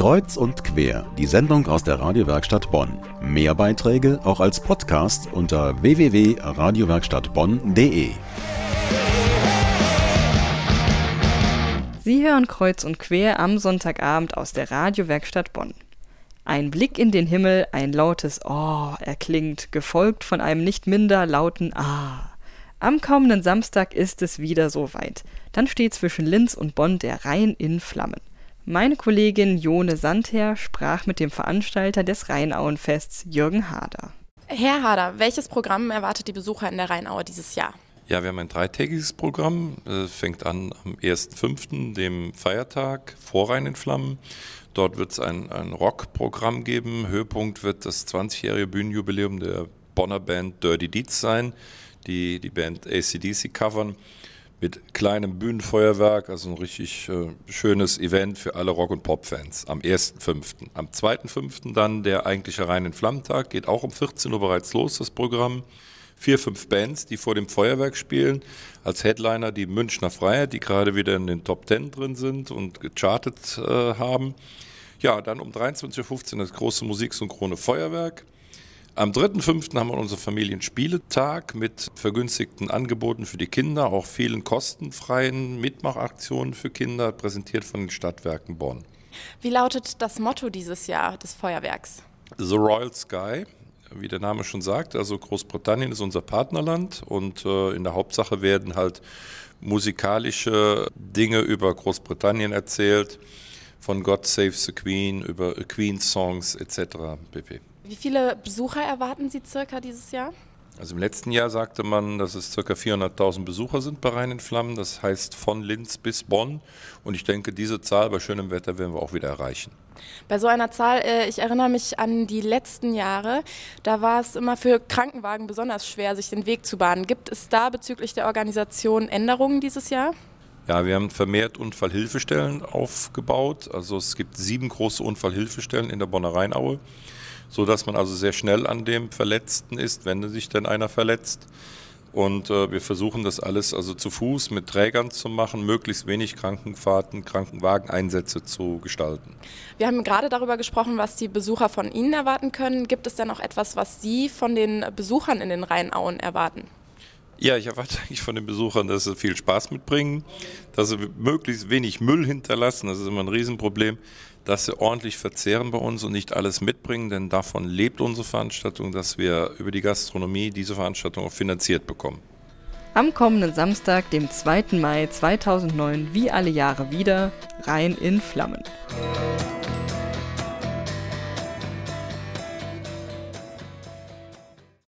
Kreuz und quer, die Sendung aus der Radiowerkstatt Bonn. Mehr Beiträge auch als Podcast unter www.radiowerkstattbonn.de. Sie hören Kreuz und quer am Sonntagabend aus der Radiowerkstatt Bonn. Ein Blick in den Himmel, ein lautes Oh erklingt, gefolgt von einem nicht minder lauten Ah. Am kommenden Samstag ist es wieder soweit. Dann steht zwischen Linz und Bonn der Rhein in Flammen. Meine Kollegin Jone Sandher sprach mit dem Veranstalter des Rheinauenfests, Jürgen Hader. Herr Hader, welches Programm erwartet die Besucher in der Rheinaue dieses Jahr? Ja, wir haben ein dreitägiges Programm. Es fängt an am 1.5., dem Feiertag, Vorrhein in Flammen. Dort wird es ein, ein Rockprogramm geben. Höhepunkt wird das 20-jährige Bühnenjubiläum der Bonner Band Dirty Deeds sein die die Band ACDC covern mit kleinem Bühnenfeuerwerk, also ein richtig äh, schönes Event für alle Rock- und Pop-Fans am 1.5. Am 2.5. dann der eigentliche Rein in Flammentag, geht auch um 14 Uhr bereits los, das Programm. Vier, fünf Bands, die vor dem Feuerwerk spielen. Als Headliner die Münchner Freiheit, die gerade wieder in den Top 10 drin sind und gechartet äh, haben. Ja, dann um 23.15 Uhr das große Musiksynchrone Feuerwerk. Am 3.5. haben wir unseren Familienspieletag mit vergünstigten Angeboten für die Kinder, auch vielen kostenfreien Mitmachaktionen für Kinder, präsentiert von den Stadtwerken Bonn. Wie lautet das Motto dieses Jahr des Feuerwerks? The Royal Sky, wie der Name schon sagt. Also Großbritannien ist unser Partnerland und äh, in der Hauptsache werden halt musikalische Dinge über Großbritannien erzählt, von God Save the Queen über Queen Songs etc. pp. Wie viele Besucher erwarten Sie circa dieses Jahr? Also im letzten Jahr sagte man, dass es ca. 400.000 Besucher sind bei Rhein in Flammen. Das heißt von Linz bis Bonn. Und ich denke, diese Zahl bei schönem Wetter werden wir auch wieder erreichen. Bei so einer Zahl, äh, ich erinnere mich an die letzten Jahre, da war es immer für Krankenwagen besonders schwer, sich den Weg zu bahnen. Gibt es da bezüglich der Organisation Änderungen dieses Jahr? Ja, wir haben vermehrt Unfallhilfestellen aufgebaut. Also es gibt sieben große Unfallhilfestellen in der Bonner Rheinaue so dass man also sehr schnell an dem Verletzten ist, wenn sich denn einer verletzt. Und äh, wir versuchen das alles also zu Fuß mit Trägern zu machen, möglichst wenig Krankenfahrten, Krankenwageneinsätze zu gestalten. Wir haben gerade darüber gesprochen, was die Besucher von Ihnen erwarten können. Gibt es denn noch etwas, was Sie von den Besuchern in den Rheinauen erwarten? Ja, ich erwarte eigentlich von den Besuchern, dass sie viel Spaß mitbringen, dass sie möglichst wenig Müll hinterlassen. Das ist immer ein Riesenproblem dass sie ordentlich verzehren bei uns und nicht alles mitbringen, denn davon lebt unsere Veranstaltung, dass wir über die Gastronomie diese Veranstaltung auch finanziert bekommen. Am kommenden Samstag, dem 2. Mai 2009, wie alle Jahre wieder, rein in Flammen.